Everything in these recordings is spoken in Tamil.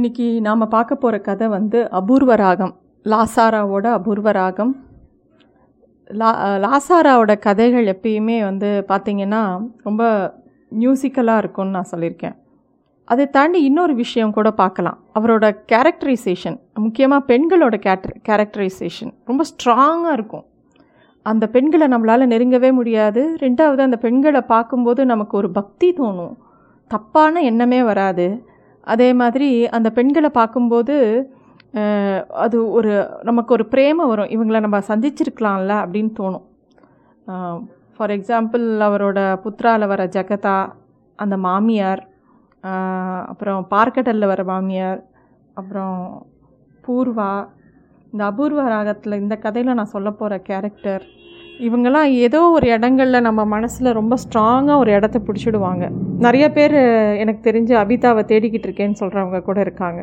இன்னைக்கு நாம் பார்க்க போகிற கதை வந்து அபூர்வ ராகம். லாசாராவோட அபூர்வ ராகம். லா லாசாராவோட கதைகள் எப்பயுமே வந்து பார்த்திங்கன்னா ரொம்ப மியூசிக்கலாக இருக்கும்னு நான் சொல்லியிருக்கேன். அதை தாண்டி இன்னொரு விஷயம் கூட பார்க்கலாம். அவரோட கேரக்டரைசேஷன் முக்கியமாக பெண்களோட கேரக்டர் கேரக்டரைசேஷன் ரொம்ப ஸ்ட்ராங்காக இருக்கும். அந்த பெண்களை நம்மளால் நெருங்கவே முடியாது. ரெண்டாவது அந்த பெண்களை பார்க்கும்போது நமக்கு ஒரு பக்தி தோணும். தப்பான எண்ணமே வராது. அதே மாதிரி அந்த பெண்களை பார்க்கும்போது அது ஒரு நமக்கு ஒரு பிரேம வரும். இவங்களை நம்ம சந்திச்சிருக்கலாம்ல அப்படின்னு தோணும். ஃபார் எக்ஸாம்பிள் அவரோட புத்ராவில் வர ஜெகதா அந்த மாமியார் அப்புறம் பார்க்கடலில் வர மாமியார் அப்புறம் பூர்வா இந்த அபூர்வ ராகத்தில் இந்த கதையில் நான் சொல்ல போகிற கேரக்டர் இவங்கெல்லாம் ஏதோ ஒரு இடங்கள்ல நம்ம மனசில் ரொம்ப ஸ்ட்ராங்காக ஒரு இடத்த பிடிச்சிடுவாங்க. நிறைய பேர் எனக்கு தெரிஞ்சு அபிதாவை தேடிக்கிட்டு இருக்கேன்னு சொல்கிறவங்க கூட இருக்காங்க.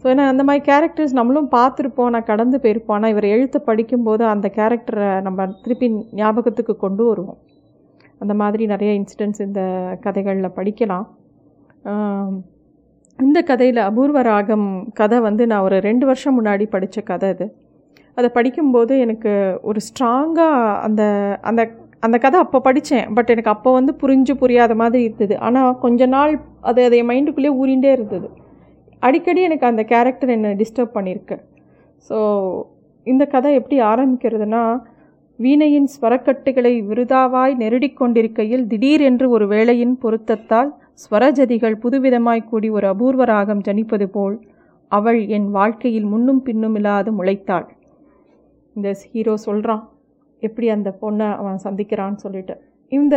ஸோ ஏன்னா அந்த மாதிரி கேரக்டர்ஸ் நம்மளும் பார்த்துருப்போம். நான் கடந்து போயிருப்போம். ஆனால் இவர் எழுத்து படிக்கும்போது அந்த கேரக்டரை நம்ம திருப்பி ஞாபகத்துக்கு கொண்டு வருவோம். அந்த மாதிரி நிறைய இன்சிடென்ட்ஸ் இந்த கதைகளில் படிக்கலாம். இந்த கதையில் அபூர்வ ராகம் கதை வந்து நான் ஒரு ரெண்டு வருஷம் முன்னாடி படித்த கதை இது அதை படிக்கும்போது எனக்கு ஒரு ஸ்ட்ராங்காக அந்த அந்த அந்த கதை அப்போ படித்தேன் பட் எனக்கு அப்போ வந்து புரிஞ்சு புரியாத மாதிரி இருந்தது. ஆனால் கொஞ்ச நாள் அது அது என் மைண்டுக்குள்ளே ஊறிண்டே இருந்தது. அடிக்கடி எனக்கு அந்த கேரக்டர் என்னை டிஸ்டர்ப் பண்ணியிருக்கு. ஸோ இந்த கதை எப்படி ஆரம்பிக்கிறதுனா வீணையின் ஸ்வரக்கட்டுகளை விருதாவாய் நெருடிக் கொண்டிருக்கையில் திடீரென்று ஒரு வேளையின் பொருத்தத்தால் ஸ்வரஜதிகள் புதுவிதமாய் கூடி ஒரு அபூர்வ ராகம் ஜனிப்பது போல் அவள் என் வாழ்க்கையில் முன்னும் பின்னும் இல்லாது முளைத்தாள். இந்த ஹீரோ சொல்கிறான் எப்படி அந்த பொண்ணை அவன் சந்திக்கிறான்னு சொல்லிட்டு. இந்த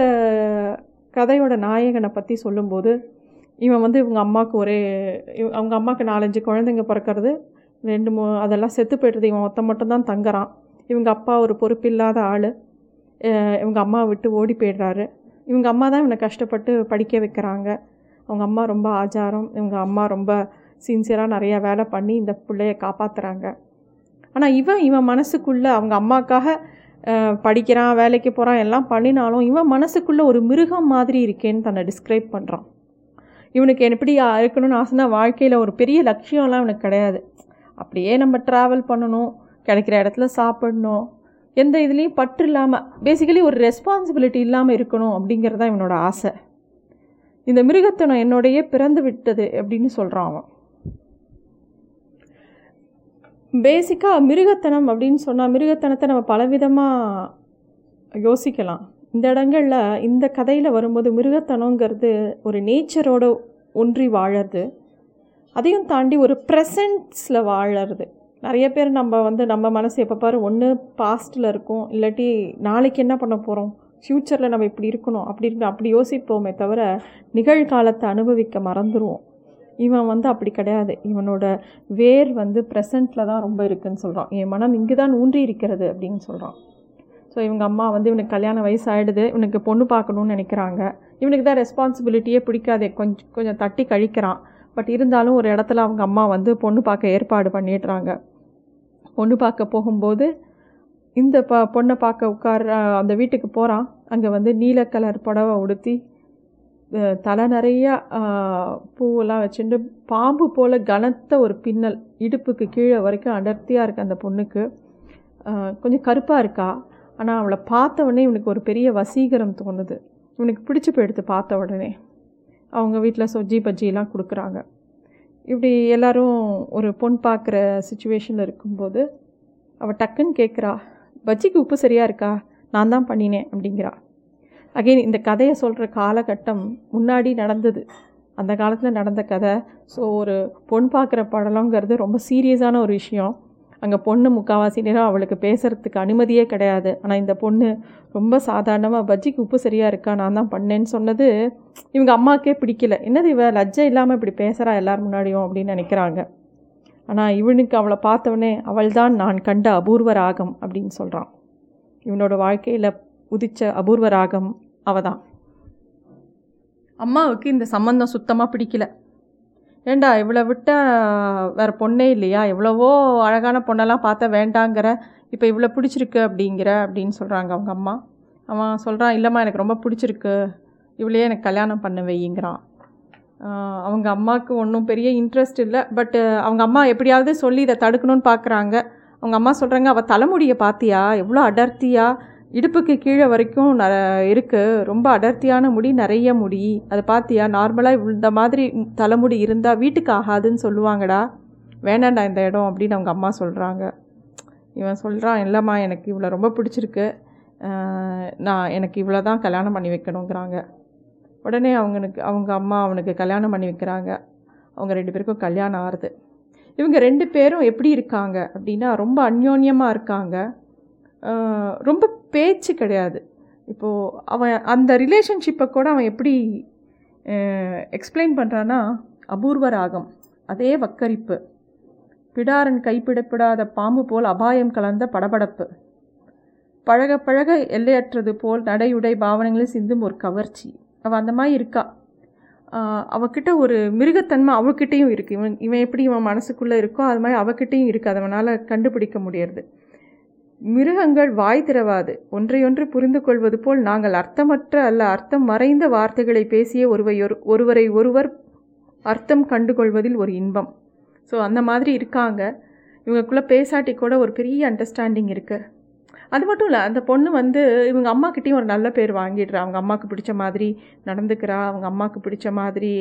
கதையோட நாயகனை பற்றி சொல்லும்போது இவன் வந்து இவங்க அம்மாவுக்கு ஒரே இவ- அவங்க அம்மாவுக்கு நாலஞ்சு குழந்தைங்க பிறக்கிறது ரெண்டு மூ அதெல்லாம் செத்து போய்டுறது இவன் ஒருத்தன் மட்டும்தான் தங்குறான். இவங்க அப்பா ஒரு பொறுப்பில்லாத ஆள். இவங்க அம்மாவை விட்டு ஓடி போயிடுறாரு. இவங்க அம்மா தான் இவனை கஷ்டப்பட்டு படிக்க வைக்கிறாங்க. அவங்க அம்மா ரொம்ப ஆச்சாரம் இவங்க அம்மா ரொம்ப சின்சியராக நிறையா வேலை பண்ணி இந்த பிள்ளைய காப்பாற்றுறாங்க ஆனால் இவன் இவன் மனசுக்குள்ளே அவங்க அம்மாக்காக படிக்கிறான் வேலைக்கு போகிறான் எல்லாம் பண்ணினாலும் இவன் மனசுக்குள்ளே ஒரு மிருகம் மாதிரி இருக்கேன்னு தன்னை டிஸ்கிரைப் பண்ணுறான் இவனுக்கு எப்படி இருக்கணும்னு ஆசைனா வாழ்க்கையில் ஒரு பெரிய லட்சியம்லாம் இவனுக்கு கிடையாது. அப்படியே நம்ம ட்ராவல் பண்ணணும் கிடைக்கிற இடத்துல சாப்பிடணும். எந்த இதுலேயும் பற்று இல்லாமல் பேசிக்கலி ஒரு ரெஸ்பான்சிபிலிட்டி இல்லாமல் இருக்கணும் அப்படிங்கிறது தான் இவனோட ஆசை. இந்த மிருகத்தனம் என்னோடையே பிறந்து விட்டது அப்படின்னு சொல்கிறான் அவன். பேசிக்காக மிருகத்தனம் அப்படின்னு சொன்னால் மிருகத்தனத்தை நம்ம பலவிதமாக யோசிக்கலாம். இந்த இடங்களில் இந்த கதையில் வரும்போது மிருகத்தனங்கிறது ஒரு நேச்சரோட ஒன்றி வாழறது. அதையும் தாண்டி ஒரு ப்ரெசன்ட்ஸில் வாழறது. நிறைய பேர் நம்ம வந்து நம்ம மனசு எப்போ பாரு ஒன்று பாஸ்ட்டில் இருக்கும். இல்லாட்டி நாளைக்கு என்ன பண்ண போகிறோம் ஃப்யூச்சரில் நம்ம இப்படி இருக்கணும். அப்படி இருக்கணும் அப்படி யோசிப்போமே தவிர நிகழ்காலத்தை அனுபவிக்க மறந்துடுவோம் இவன் வந்து அப்படி கிடையாது. இவனோட வேர் வந்து ப்ரெசண்ட்டில் தான் ரொம்ப இருக்குன்னு சொல்கிறான் என் மனம் இங்கே தான் ஊன்றி இருக்கிறது அப்படின்னு சொல்கிறான் ஸோ இவங்க அம்மா வந்து இவனுக்கு கல்யாண வயசு ஆகிடுது இவனுக்கு பொண்ணு பார்க்கணுன்னு நினைக்கிறாங்க. இவனுக்கு தான் ரெஸ்பான்சிபிலிட்டியே பிடிக்காதே. கொஞ்சம் கொஞ்சம் தட்டி கழிக்கிறான். பட் இருந்தாலும் ஒரு இடத்துல அவங்க அம்மா வந்து பொண்ணு பார்க்க ஏற்பாடு பண்ணிடுறாங்க. பொண்ணு பார்க்க போகும்போது இந்த ப பொண்ணை பார்க்க உட்கார அந்த வீட்டுக்கு போகிறான் அங்கே வந்து நீல கலர் புடவை உடுத்தி தலை நிறையா பூவெல்லாம் வச்சுட்டு பாம்பு போல் கனத்த ஒரு பின்னல் இடுப்புக்கு கீழே வரைக்கும் அடர்த்தியாக இருக்குது அந்த பொண்ணுக்கு. கொஞ்சம் கருப்பாக இருக்கா? ஆனால் அவளை பார்த்த உடனே இவனுக்கு ஒரு பெரிய வசீகரம் தோணுது. இவனுக்கு பிடிச்சி போயிடுது பார்த்த உடனே அவங்க வீட்டில் சொஜ்ஜி பஜ்ஜிலாம் கொடுக்குறாங்க. இப்படி எல்லாரும் ஒரு பொன் பார்க்குற சுச்சுவேஷனில் இருக்கும்போது அவள் டக்குன்னு கேட்குறா பஜ்ஜிக்கு உப்பு சரியாக இருக்கா? நான் தான் பண்ணினேன் அப்படிங்கிறா. அகைன் இந்த கதையை சொல்கிற காலகட்டம் முன்னாடி நடந்தது. அந்த காலத்தில் நடந்த கதை. ஸோ ஒரு பொன் பார்க்குற படலங்கிறது ரொம்ப சீரியஸான ஒரு விஷயம். அங்கே பொண்ணு முக்காவாசி நேரம் அவளுக்கு பேசுகிறதுக்கு அனுமதியே கிடையாது. ஆனால் இந்த பொண்ணு ரொம்ப சாதாரணமாக பஜ்ஜிக்கு உப்பு சரியாக இருக்கா? நான் தான் பண்ணேன்னு சொன்னது இவங்க அம்மாவுக்கே பிடிக்கல. என்னது இவ? லஜ்ஜை இல்லாமல் இப்படி பேசுகிறா எல்லார் முன்னாடியும் அப்படின்னு நினைக்கிறாங்க. ஆனால் இவனுக்கு அவளை பார்த்தவொடனே அவள்தான் நான் கண்ட அபூர்வ ராகம் அப்படின்னு சொல்கிறான் இவனோட வாழ்க்கையில் உதிச்ச அபூர்வ ராகம் அவதான். அம்மாவுக்கு இந்த சம்மந்தம் சுத்தமாக பிடிக்கல. ஏண்டா இவ்வளோ விட்டால் வேறு பொண்ணே இல்லையா? எவ்வளவோ அழகான பொண்ணெல்லாம் பார்த்தா வேண்டாங்கிற இப்போ இவ்வளோ பிடிச்சிருக்கு அப்படிங்கிற அப்படின்னு சொல்கிறாங்க அவங்க அம்மா. அவன் சொல்கிறான் இல்லைம்மா எனக்கு ரொம்ப பிடிச்சிருக்கு. இவளையே எனக்கு கல்யாணம் பண்ண வைங்கிறான் அவங்க அம்மாவுக்கு ஒன்றும் பெரிய இன்ட்ரெஸ்ட் இல்லை. பட்டு அவங்க அம்மா எப்படியாவது சொல்லி இதை தடுக்கணும்னு பார்க்குறாங்க அவங்க அம்மா சொல்கிறாங்க அவள் தலைமுடியை பார்த்தியா? எவ்வளோ அடர்த்தியாக இடுப்புக்கு கீழே வரைக்கும் ந இருக்குது ரொம்ப அடர்த்தியான முடி நிறைய முடி. அதை பார்த்தியா நார்மலாக இந்த மாதிரி தலைமுடி இருந்தால் வீட்டுக்கு ஆகாதுன்னு சொல்லுவாங்கடா. வேணாண்டா இந்த இடம் அப்படின்னு அவங்க அம்மா சொல்கிறாங்க இவன் சொல்கிறான் இல்லைம்மா எனக்கு இவ்வளோ ரொம்ப பிடிச்சிருக்கு. நான் எனக்கு இவ்வளோ தான் கல்யாணம் பண்ணி வைக்கணுங்கிறாங்க. உடனே அவங்களுக்கு அவங்க அம்மா அவனுக்கு கல்யாணம் பண்ணி வைக்கிறாங்க. அவங்க ரெண்டு பேருக்கும் கல்யாணம் ஆறுது. இவங்க ரெண்டு பேரும் எப்படி இருக்காங்க அப்படின்னா ரொம்ப அந்யோன்யமாக இருக்காங்க. ரொம்ப பேச்சு கிடையாது. இப்போது அவன் அந்த ரிலேஷன்ஷிப்பை கூட அவன் எப்படி எக்ஸ்பிளைன் பண்ணுறான்னா அபூர்வ ராகம் அதே வக்கரிப்பு. பிடாரன் கைப்பிடப்படாத பாம்பு போல் அபாயம் கலந்த படபடப்பு. பழக பழக எல்லையற்றது போல் நடையுடை பாவனைகளில் சிந்தும் ஒரு கவர்ச்சி. அவள் அந்த மாதிரி இருக்கா? அவகிட்ட ஒரு மிருகத்தன்மை அவகிட்டையும் இருக்குது இவன் இவன் எப்படி இவன் மனசுக்குள்ளே இருக்கோ அது மாதிரி அவகிட்டையும் இருக்குது அதனால் கண்டுபிடிக்க முடியறது. மிருகங்கள் வாய் திறவாது. ஒன்றையொன்று புரிந்து கொள்வது போல் நாங்கள் அர்த்தமற்ற அல்ல அர்த்தம் மறைந்த வார்த்தைகளை பேசிய ஒருவையொரு ஒருவரை ஒருவர் அர்த்தம் கண்டுகொள்வதில் ஒரு இன்பம். ஸோ அந்த மாதிரி இருக்காங்க. இவங்களுக்குள்ளே பேசாட்டி கூட ஒரு பெரிய அண்டர்ஸ்டாண்டிங் இருக்குது அது மட்டும் இல்லை அந்த பொண்ணு வந்து இவங்க அம்மாக்கிட்டேயும் ஒரு நல்ல பேர் வாங்கிடுறா. அவங்க அம்மாவுக்கு பிடிச்ச மாதிரி நடந்துக்கிறா. அவங்க அம்மாவுக்கு பிடிச்ச மாதிரி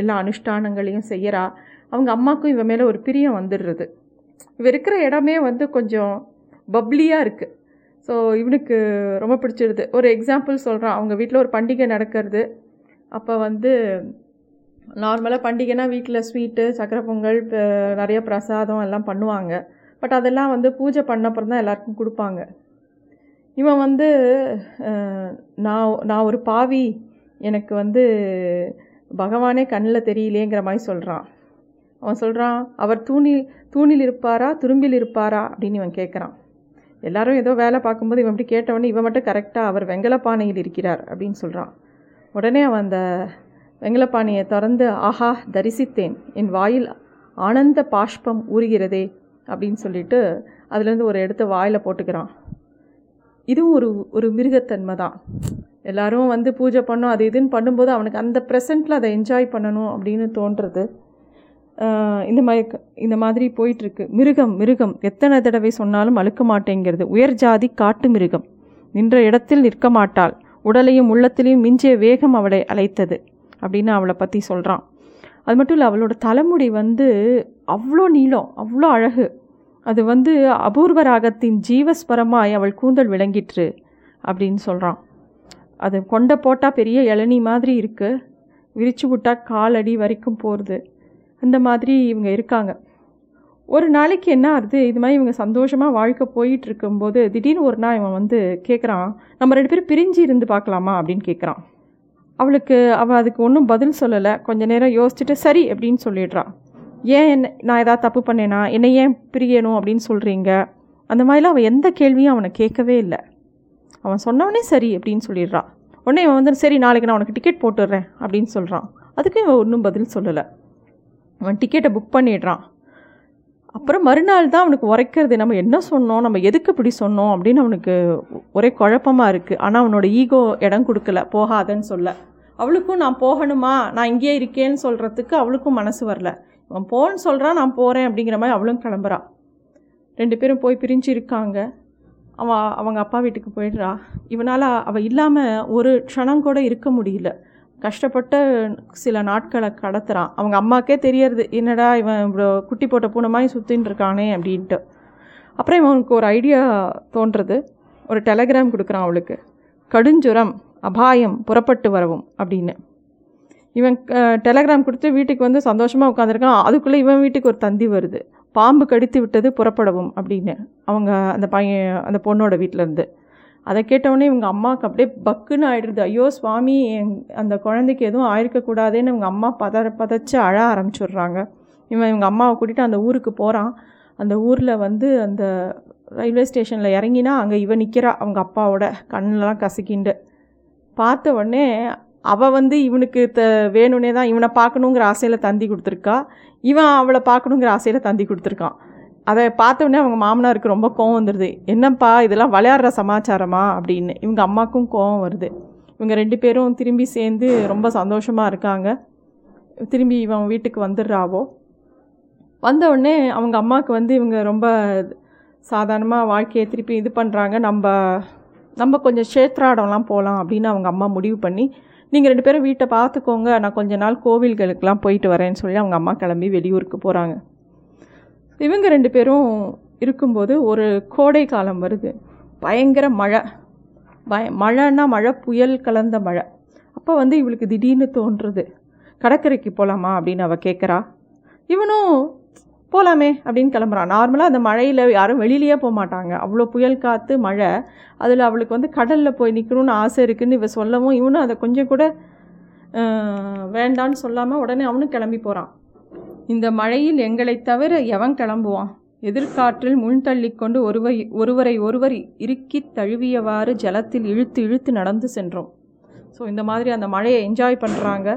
எல்லா அனுஷ்டானங்களையும் செய்கிறா அவங்க அம்மாவுக்கும் இவன் மேலே ஒரு பிரியம் வந்துடுறது. இவ இருக்கிற இடமே வந்து கொஞ்சம் பப்ளியாக இருக்குது ஸோ இவனுக்கு ரொம்ப பிடிச்சிருது. ஒரு எக்ஸாம்பிள் சொல்கிறான் அவங்க வீட்டில் ஒரு பண்டிகை நடக்கிறது. அப்போ வந்து நார்மலாக பண்டிகைனா வீட்டில் ஸ்வீட்டு சக்கரை பொங்கல் நிறைய பிரசாதம் எல்லாம் பண்ணுவாங்க. பட் அதெல்லாம் வந்து பூஜை பண்ணப்புறம் தான் எல்லாருக்கும் கொடுப்பாங்க. இவன் வந்து நான் நான் ஒரு பாவி. எனக்கு வந்து பகவானே கண்ணில் தெரியலேங்கிற மாதிரி சொல்கிறான் அவன் சொல்கிறான் அவர் தூணில் தூணில் இருப்பாரா? துரும்பில் இருப்பாரா? அப்படின்னு இவன் கேட்குறான் எல்லாரும் ஏதோ வேலை பார்க்கும்போது இவன் இப்படி கேட்டவொடனே இவன் மட்டும் கரெக்டாக அவர் வெங்கலப்பானையில் இருக்கிறார் அப்படின்னு சொல்கிறான் உடனே அவன் அந்த வெங்கலப்பானையை திறந்து ஆஹா தரிசித்தேன். என் வாயில் ஆனந்த பாஷ்பம் ஊறுகிறதே அப்படின்னு சொல்லிட்டு அதுலேருந்து ஒரு இடத்த வாயில் போட்டுக்கிறான். இதுவும் ஒரு ஒரு மிருகத்தன்மை தான். எல்லோரும் வந்து பூஜை பண்ணோம் அது இதுன்னு பண்ணும்போது அவனுக்கு அந்த ப்ரெசண்ட்டில் அதை என்ஜாய் பண்ணணும் அப்படின்னு தோன்றுறது. இந்த மாதிரி இந்த மாதிரி போயிட்டுருக்கு. மிருகம் மிருகம். எத்தனை தடவை சொன்னாலும் அழுக்க மாட்டேங்கிறது. உயர் ஜாதி காட்டு மிருகம். நின்ற இடத்தில் நிற்க மாட்டாள். உடலையும் உள்ளத்திலையும் மிஞ்சிய வேகம் அவளை அழைத்தது அப்படின்னு அவளை பற்றி சொல்கிறான் அது மட்டும் இல்லை அவளோட தலைமுடி வந்து அவ்வளோ நீளம் அவ்வளோ அழகு. அது வந்து அபூர்வ ராகத்தின் ஜீவஸ்வரமாய் அவள் கூந்தல் விளங்கிற்று அப்படின்னு சொல்கிறான் அது கொண்ட போட்டால் பெரிய இளநி மாதிரி இருக்குது விரிச்சு விட்டால் காலடி வரைக்கும் போகிறது அந்த மாதிரி இவங்க இருக்காங்க. ஒரு நாளைக்கு என்ன ஆகுது? இது மாதிரி இவங்க சந்தோஷமாக வாழ்க்கை போயிட்டு இருக்கும்போது திடீர்னு ஒரு நாள் இவன் வந்து கேட்குறான் நம்ம ரெண்டு பேரும் பிரிஞ்சு இருந்து பார்க்கலாமா அப்படின்னு கேட்குறான் அவளுக்கு அவள் அதுக்கு ஒன்றும் பதில் சொல்லலை. கொஞ்ச நேரம் யோசிச்சுட்டு சரி அப்படின்னு சொல்லிடுறான் ஏன் என்ன நான் ஏதாவது தப்பு பண்ணேனா? என்னை ஏன் பிரியணும் அப்படின்னு சொல்கிறீங்க அந்த மாதிரிலாம் அவன் எந்த கேள்வியும் அவனை கேட்கவே இல்லை. அவன் சொன்னவனே சரி அப்படின்னு சொல்லிடுறான் உடனே இவன் வந்து சரி நாளைக்கு நான் உனக்கு டிக்கெட் போட்டுடுறேன் அப்படின்னு சொல்கிறான் அதுக்கும் இவன் ஒன்றும் பதில் சொல்லலை. அவன் டிக்கெட்டை புக் பண்ணிடுறான். அப்புறம் மறுநாள் தான் அவனுக்கு உரைக்கிறது நம்ம என்ன சொன்னோம் நம்ம எதுக்கு இப்படி சொன்னோம் அப்படின்னு அவனுக்கு ஒரே குழப்பமாக இருக்குது ஆனால் அவனோட ஈகோ இடம் கொடுக்கல போகாதன்னு சொல்ல. அவளுக்கும் நான் போகணுமா? நான் இங்கேயே இருக்கேன்னு சொல்கிறதுக்கு அவளுக்கும் மனசு வரல. அவன் போன்னு சொல்கிறான் நான் போகிறேன் அப்படிங்கிற மாதிரி அவளும் கிளம்புறான் ரெண்டு பேரும் போய் பிரிஞ்சு இருக்காங்க. அவன் அவங்க அப்பா வீட்டுக்கு போயிடுறா. இவனால் அவள் இல்லாமல் ஒரு க்ஷணம் கூட இருக்க முடியல. கஷ்டப்பட்ட சில நாட்களை கடத்துகிறான் அவங்க அம்மாக்கே தெரியறது என்னடா இவன் இவ்வளோ குட்டி போட்ட பூனை மாதிரி சுற்றின்னு இருக்கானே அப்படின்ட்டு. அப்புறம் இவனுக்கு ஒரு ஐடியா தோன்றுறது ஒரு டெலகிராம் கொடுக்குறான் அவளுக்கு. கடுஞ்சுரம் அபாயம் புறப்பட்டு வரவும் அப்படின்னு. இவன் டெலகிராம் கொடுத்து வீட்டுக்கு வந்து சந்தோஷமாக உட்காந்துருக்கான் அதுக்குள்ளே இவன் வீட்டுக்கு ஒரு தந்தி வருது. பாம்பு கடித்து விட்டது புறப்படவும் அப்படின்னு. அவங்க அந்த பையன் அந்த பொண்ணோட வீட்டிலேருந்து அதை கேட்டவுடனே இவங்க அம்மாவுக்கு அப்படியே பக்குன்னு ஆகிடுது ஐயோ சுவாமி அந்த குழந்தைக்கு எதுவும் ஆயிருக்கக்கூடாதுன்னு இவங்க அம்மா பத பதச்சு அழ ஆரம்பிச்சிடுறாங்க. இவன் இவங்க அம்மாவை கூட்டிகிட்டு அந்த ஊருக்கு போகிறான் அந்த ஊரில் வந்து அந்த ரயில்வே ஸ்டேஷனில் இறங்கினா அங்கே இவன் நிற்கிறா அவங்க அப்பாவோட கண்ணெலாம் கசக்கிண்டு. பார்த்த உடனே அவள் வந்து இவனுக்கு த வேணும்னே தான் இவனை பார்க்கணுங்கிற ஆசையில் தந்தி கொடுத்துருக்கா. இவன் அவளை பார்க்கணுங்கிற ஆசையில் தந்தி கொடுத்துருக்கான். அதை பார்த்தோன்னே அவங்க மாமனாருக்கு ரொம்ப கோவம் வந்துடுது என்னப்பா இதெல்லாம் விளையாடுற சமாச்சாரமா? அப்படின்னு. இவங்க அம்மாவுக்கும் கோவம் வருது. இவங்க ரெண்டு பேரும் திரும்பி சேர்ந்து ரொம்ப சந்தோஷமாக இருக்காங்க. திரும்பி இவன் வீட்டுக்கு வந்துடுறாவோ? வந்தவுடனே அவங்க அம்மாவுக்கு வந்து இவங்க ரொம்ப சாதாரணமாக வாழ்க்கையை திருப்பி இது பண்ணுறாங்க நம்ம நம்ம கொஞ்சம் க்ஷேத்ராடம்லாம் போகலாம் அப்படின்னு அவங்க அம்மா முடிவு பண்ணி நீங்கள் ரெண்டு பேரும் வீட்டை பார்த்துக்கோங்க. நான் கொஞ்ச நாள் கோவில்களுக்கெலாம் போயிட்டு வரேன்னு சொல்லி அவங்க அம்மா கிளம்பி வெளியூருக்கு போகிறாங்க இவங்க ரெண்டு பேரும் இருக்கும்போது ஒரு கோடை காலம் வருது. பயங்கர மழை. பய மழைன்னா மழை புயல் கலந்த மழை. அப்போ வந்து இவளுக்கு திடீர்னு தோன்றுறது. கடற்கரைக்கு போகலாமா அப்படின்னு அவள் கேட்குறா இவனும் போகலாமே அப்படின்னு கிளம்புறான் நார்மலாக அந்த மழையில் யாரும் வெளியிலேயே போக மாட்டாங்க. அவ்வளோ புயல் காற்று மழை. அதில் அவளுக்கு வந்து கடலில் போய் நிற்கணும்னு ஆசை இருக்குதுன்னு இவ சொல்லவும் இவனும் அதை கொஞ்சம் கூட வேண்டான்னு சொல்லாமல் உடனே அவனும் கிளம்பி போகிறான் இந்த மழையில் எங்களை தவிர எவன் கிளம்புவான்? எதிர்காற்றில் முன்தள்ளி கொண்டு ஒருவை ஒருவரை ஒருவர் இறுக்கி தழுவியவாறு ஜலத்தில் இழுத்து இழுத்து நடந்து சென்றோம். ஸோ இந்த மாதிரி அந்த மழையை என்ஜாய் பண்ணுறாங்க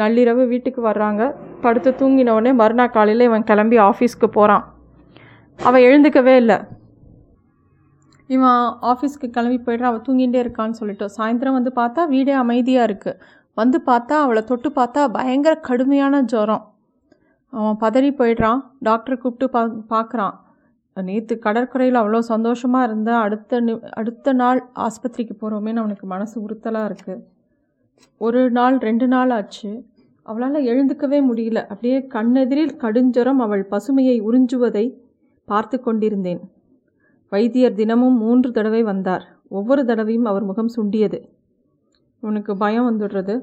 நள்ளிரவு வீட்டுக்கு வர்றாங்க. படுத்து தூங்கின உடனே மறுநாள் காலையில் இவன் கிளம்பி ஆஃபீஸ்க்கு போகிறான் அவள் எழுந்துக்கவே இல்லை. இவன் ஆஃபீஸ்க்கு கிளம்பி போய்ட்றான் அவள் தூங்கிட்டே இருக்கான்னு சொல்லிட்டு. சாயந்தரம் வந்து பார்த்தா வீடே அமைதியாக இருக்குது வந்து பார்த்தா அவளை தொட்டு பார்த்தா பயங்கர கடுமையான ஜுரம். அவன் பதறி போயிடுறான். டாக்டர் கூப்பிட்டு பா பார்க்குறான் நேற்று கடற்கரையில் அவ்வளோ சந்தோஷமாக இருந்தால் அடுத்த நி அடுத்த நாள் ஆஸ்பத்திரிக்கு போகிறோமேன்னு அவனுக்கு மனசு உறுத்தலாக இருக்குது ஒரு நாள் ரெண்டு நாள் ஆச்சு. அவளால் எழுந்துக்கவே முடியல. அப்படியே கண்ணெதிரில் கடுஞ்சரம் அவள் பசுமையை உறிஞ்சுவதை பார்த்து கொண்டிருந்தேன். வைத்தியர் தினமும் மூன்று தடவை வந்தார். ஒவ்வொரு தடவையும் அவர் முகம் சுண்டியது. இவனுக்கு பயம் வந்துடுறது.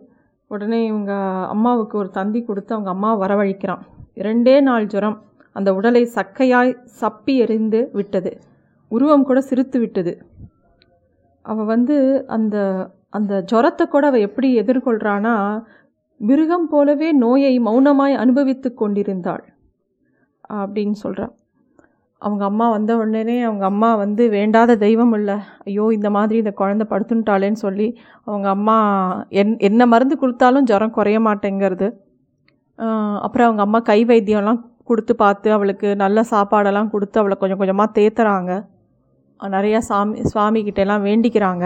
உடனே இவங்க அம்மாவுக்கு ஒரு தந்தி கொடுத்து அவங்க அம்மாவை வரவழைக்கிறான். இரண்டே நாள் ஜுரம். அந்த உடலை சக்கையாய் சப்பி எறிந்து விட்டது. உருவம் கூட சிரித்து விட்டது. அவள் வந்து அந்த அந்த ஜுரத்தை கூட அவள் எப்படி எதிர்கொள்கிறானா மிருகம் போலவே நோயை மௌனமாய் அனுபவித்து கொண்டிருந்தாள் அப்படின்னு சொல்கிறா அவங்க அம்மா வந்த உடனே அவங்க அம்மா வந்து வேண்டாத தெய்வம் இல்லை. ஐயோ இந்த மாதிரி இந்த குழந்தை படுத்துட்டாளேன்னு சொல்லி அவங்க அம்மா என் என்ன மருந்து கொடுத்தாலும் ஜுரம் குறைய மாட்டேங்கிறது. அப்புறம் அவங்க அம்மா கை வைத்தியம்லாம் கொடுத்து பார்த்து அவளுக்கு நல்ல சாப்பாடெல்லாம் கொடுத்து அவளை கொஞ்சம் கொஞ்சமாக தேத்துறாங்க. நிறையா சாமி சுவாமிகிட்டெல்லாம் எல்லாம் வேண்டிக்கிறாங்க.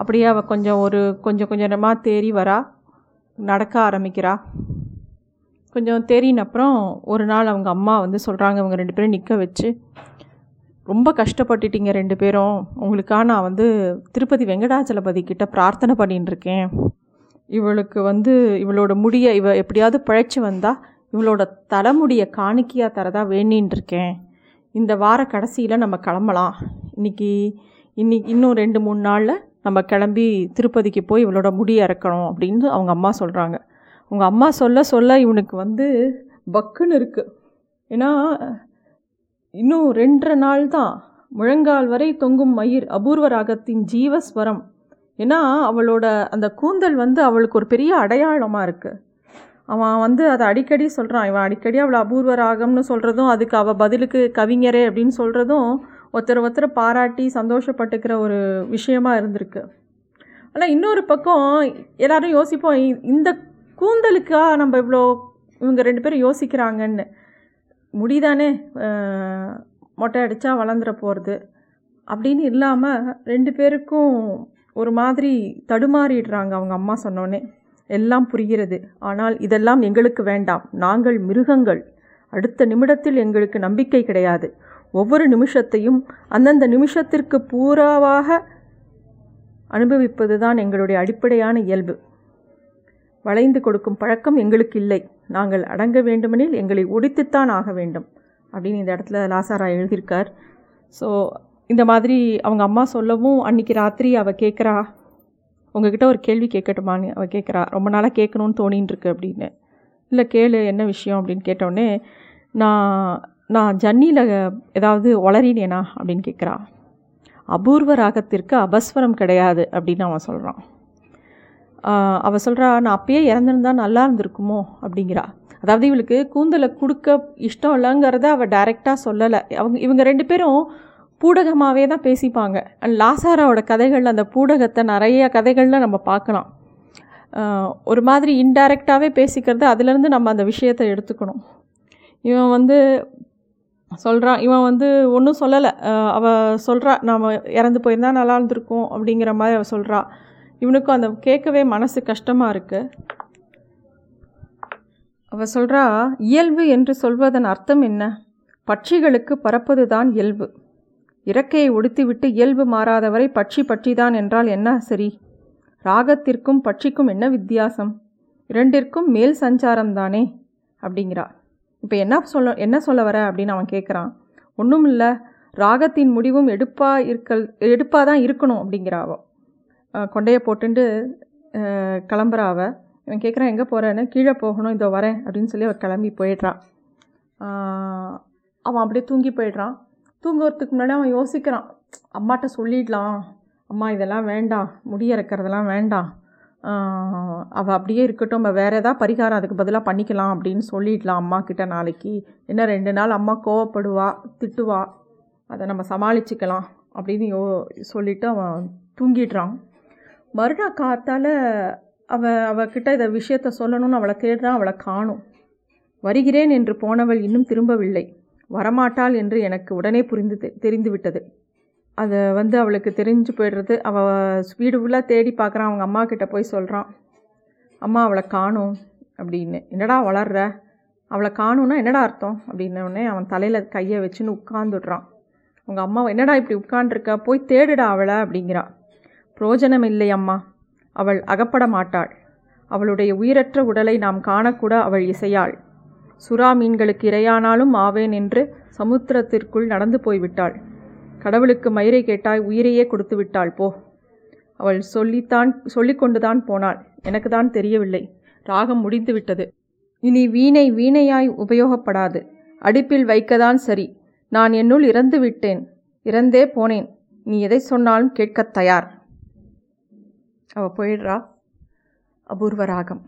அப்படியே அவள் கொஞ்சம் ஒரு கொஞ்சம் கொஞ்சமாக தேறி வரா. நடக்க ஆரம்பிக்கிறா. கொஞ்சம் தேறின அப்புறம் ஒரு நாள் அவங்க அம்மா வந்து சொல்கிறாங்க அவங்க ரெண்டு பேரும் நிற்க வச்சு ரொம்ப கஷ்டப்பட்டுட்டீங்க ரெண்டு பேரும். உங்களுக்காக நான் வந்து திருப்பதி வெங்கடாச்சலபதி கிட்ட பிரார்த்தனை பண்ணின்னு இருக்கேன். இவளுக்கு வந்து இவளோட முடியை இவ எப்படியாவது பிழைச்சி வந்தால் இவளோட தலைமுடியை காணிக்கையாக தரதா வேண்டின்னு இருக்கேன். இந்த வார கடைசியில் நம்ம கிளம்பலாம். இன்னைக்கு இன்னைக்கு இன்னும் ரெண்டு மூணு நாளில் நம்ம கிளம்பி திருப்பதிக்கு போய் இவளோட முடி இறக்கணும் அப்படின்னு அவங்க அம்மா சொல்கிறாங்க அவங்க அம்மா சொல்ல சொல்ல இவனுக்கு வந்து பக்குன்னு இருக்குது ஏன்னா இன்னும் ரெண்டரை நாள் தான் முழங்கால் வரை தொங்கும் மயிர் அபூர்வ ராகத்தின் ஜீவஸ்வரம். ஏன்னா அவளோட அந்த கூந்தல் வந்து அவளுக்கு ஒரு பெரிய அடையாளமாக இருக்குது அவன் வந்து அதை அடிக்கடி சொல்கிறான் இவன் அடிக்கடி அவளை அபூர்வ ராகம்னு சொல்கிறதும் அதுக்கு அவள் பதிலுக்கு கவிஞரே அப்படின்னு சொல்கிறதும் ஒருத்தர் ஒருத்தர் பாராட்டி சந்தோஷப்பட்டுக்கிற ஒரு விஷயமா இருந்திருக்கு. ஆனால் இன்னொரு பக்கம் எல்லாரும் யோசிப்போம் இந்த கூந்தலுக்காக நம்ம இவ்வளோ இவங்க ரெண்டு பேரும் யோசிக்கிறாங்கன்னு. முடிதானே மொட்டை அடித்தா வளர்ந்துட போகிறது அப்படின்னு இல்லாமல் ரெண்டு பேருக்கும் ஒரு மாதிரி தடுமாறிடுறாங்க அவங்க அம்மா சொன்னோன்னே எல்லாம் புரிகிறது. ஆனால் இதெல்லாம் எங்களுக்கு வேண்டாம். நாங்கள் மிருகங்கள். அடுத்த நிமிடத்தில் எங்களுக்கு நம்பிக்கை கிடையாது. ஒவ்வொரு நிமிஷத்தையும் அந்தந்த நிமிஷத்திற்கு பூராவாக அனுபவிப்பது தான் எங்களுடைய அடிப்படையான இயல்பு. வளைந்து கொடுக்கும் பழக்கம் எங்களுக்கு இல்லை. நாங்கள் அடங்க வேண்டுமெனில் எங்களை ஒடித்துத்தான் ஆக வேண்டும். அப்படின்னு இந்த இடத்துல லாசாரா எழுதியிருக்கார். ஸோ இந்த மாதிரி அவங்க அம்மா சொல்லவும் அன்னைக்கு ராத்திரி அவள் கேட்குறா உங்ககிட்ட ஒரு கேள்வி கேட்கட்டுமான்னு அவள் கேட்குறா ரொம்ப நாளாக கேட்கணும்னு தோணின்னு இருக்கு அப்படின்னு. இல்லை கேளு என்ன விஷயம்? அப்படின்னு கேட்டோடனே நான் நான் ஜன்னியில் ஏதாவது வளரினேனா? அப்படின்னு கேட்குறா அபூர்வ ராகத்திற்கு அபஸ்வரம் கிடையாது அப்படின்னு அவன் சொல்கிறான் அவள் சொல்கிறா நான் அப்பயே இறந்துருந்தா நல்லா இருந்திருக்குமோ? அப்படிங்கிறா. அதாவது இவளுக்கு கூந்தலை கொடுக்க இஷ்டம் இல்லைங்கிறத அவள் டைரெக்டாக சொல்லலை. அவங்க இவங்க ரெண்டு பேரும் பூடகமாகவே தான் பேசிப்பாங்க. அண்ட் லாசாராவோட கதைகள் அந்த பூடகத்தை நிறைய கதைகளில் நம்ம பார்க்கலாம். ஒரு மாதிரி இன்டைரக்டாகவே பேசிக்கிறது அதுலேருந்து நம்ம அந்த விஷயத்தை எடுத்துக்கணும். இவன் வந்து சொல்கிறான் இவன் வந்து ஒன்றும் சொல்லலை. அவள் சொல்கிறா நாம் இறந்து போயிருந்தா நல்லா இருந்திருக்கும் அப்படிங்கிற மாதிரி அவள் சொல்கிறா இவனுக்கும் அந்த கேட்கவே மனசு கஷ்டமாக இருக்குது அவள் சொல்கிறா இயல்பு என்று சொல்வதன் அர்த்தம் என்ன? பட்சிகளுக்கு பறப்பது தான் இயல்பு. இறக்கையை உடுத்திவிட்டு இயல்பு மாறாதவரை பட்சி பட்சிதான் என்றால் என்ன சரி? ராகத்திற்கும் பட்சிக்கும் என்ன வித்தியாசம்? இரண்டிற்கும் மேல் சஞ்சாரம்தானே? அப்படிங்கிறா இப்போ என்ன சொல்ல என்ன சொல்ல வர அப்படின்னு அவன் கேட்குறான் ஒன்றும் இல்லை. ராகத்தின் முடிவும் எடுப்பாக இருக்கல் எடுப்பாக தான் இருக்கணும் அப்படிங்கிறா கொண்டையை போட்டுண்டு கிளம்புறா இவன் கேட்குறான் எங்கே போகிறேன்னு கீழே போகணும். இதோ வரேன். அப்படின்னு சொல்லி அவர் கிளம்பி போயிடுறான் அவன் அப்படியே தூங்கி போயிடுறான். தூங்குறதுக்கு முன்னாடி அவன் யோசிக்கிறான். அம்மாட்ட சொல்லிடலாம். அம்மா இதெல்லாம் வேண்டாம். முடி இறக்கிறதெல்லாம் வேண்டாம். அவள் அப்படியே இருக்கட்டும். நம்ம வேறு எதாவது பரிகாரம் அதுக்கு பதிலாக பண்ணிக்கலாம் அப்படின்னு சொல்லிடலாம் அம்மா கிட்ட நாளைக்கு. இன்னும் ரெண்டு நாள் அம்மா கோவப்படுவா திட்டுவா. அதை நம்ம சமாளிச்சுக்கலாம் அப்படின்னு யோ சொல்லிவிட்டு அவன் தூங்கிடுறான். மறுநாள் காத்தால் அவள் அவகிட்ட இதை விஷயத்த சொல்லணும்னு அவளை தேடுறான் அவளை காணும். வருகிறேன் என்று போனவள் இன்னும் திரும்பவில்லை. வரமாட்டாள் என்று எனக்கு உடனே புரிந்து தெரிந்து விட்டது அதை வந்து அவளுக்கு தெரிஞ்சு போயிடுறது. அவள் வீடு ஃபுல்லாக தேடி பார்க்குறான் அவங்க அம்மா கிட்டே போய் சொல்கிறான் அம்மா அவளை காணும் அப்படின்னு. என்னடா வளர்ற? அவளை காணும்னா என்னடா அர்த்தம்? அப்படின்னோடனே அவன் தலையில் கையை வச்சுன்னு உட்காந்துடுறான் அவங்க அம்மா என்னடா இப்படி உட்காண்டிருக்க போய் தேடுடா அவளை அப்படிங்கிறான் புரோஜனம் இல்லை அம்மா. அவள் அகப்பட மாட்டாள். அவளுடைய உயிரற்ற உடலை நாம் காணக்கூட அவள் இசையாள். சுறா மீன்களுக்கு இரையானாலும் ஆவேன் என்று சமுத்திரத்திற்குள் நடந்து போய்விட்டாள். கடவுளுக்கு மயிரை கேட்டாய் உயிரையே கொடுத்து விட்டாள் போ. அவள் சொல்லித்தான் சொல்லிக்கொண்டுதான் போனாள். எனக்கு தான் தெரியவில்லை. ராகம் முடிந்து விட்டது. இனி வீணை வீணையாய் உபயோகப்படாது. அடுப்பில் வைக்கதான் சரி. நான் என்னுள் இறந்து விட்டேன். இறந்தே போனேன். நீ எதை சொன்னாலும் கேட்கத் தயார். அவள் போயிடுறா. அபூர்வ ராகம்.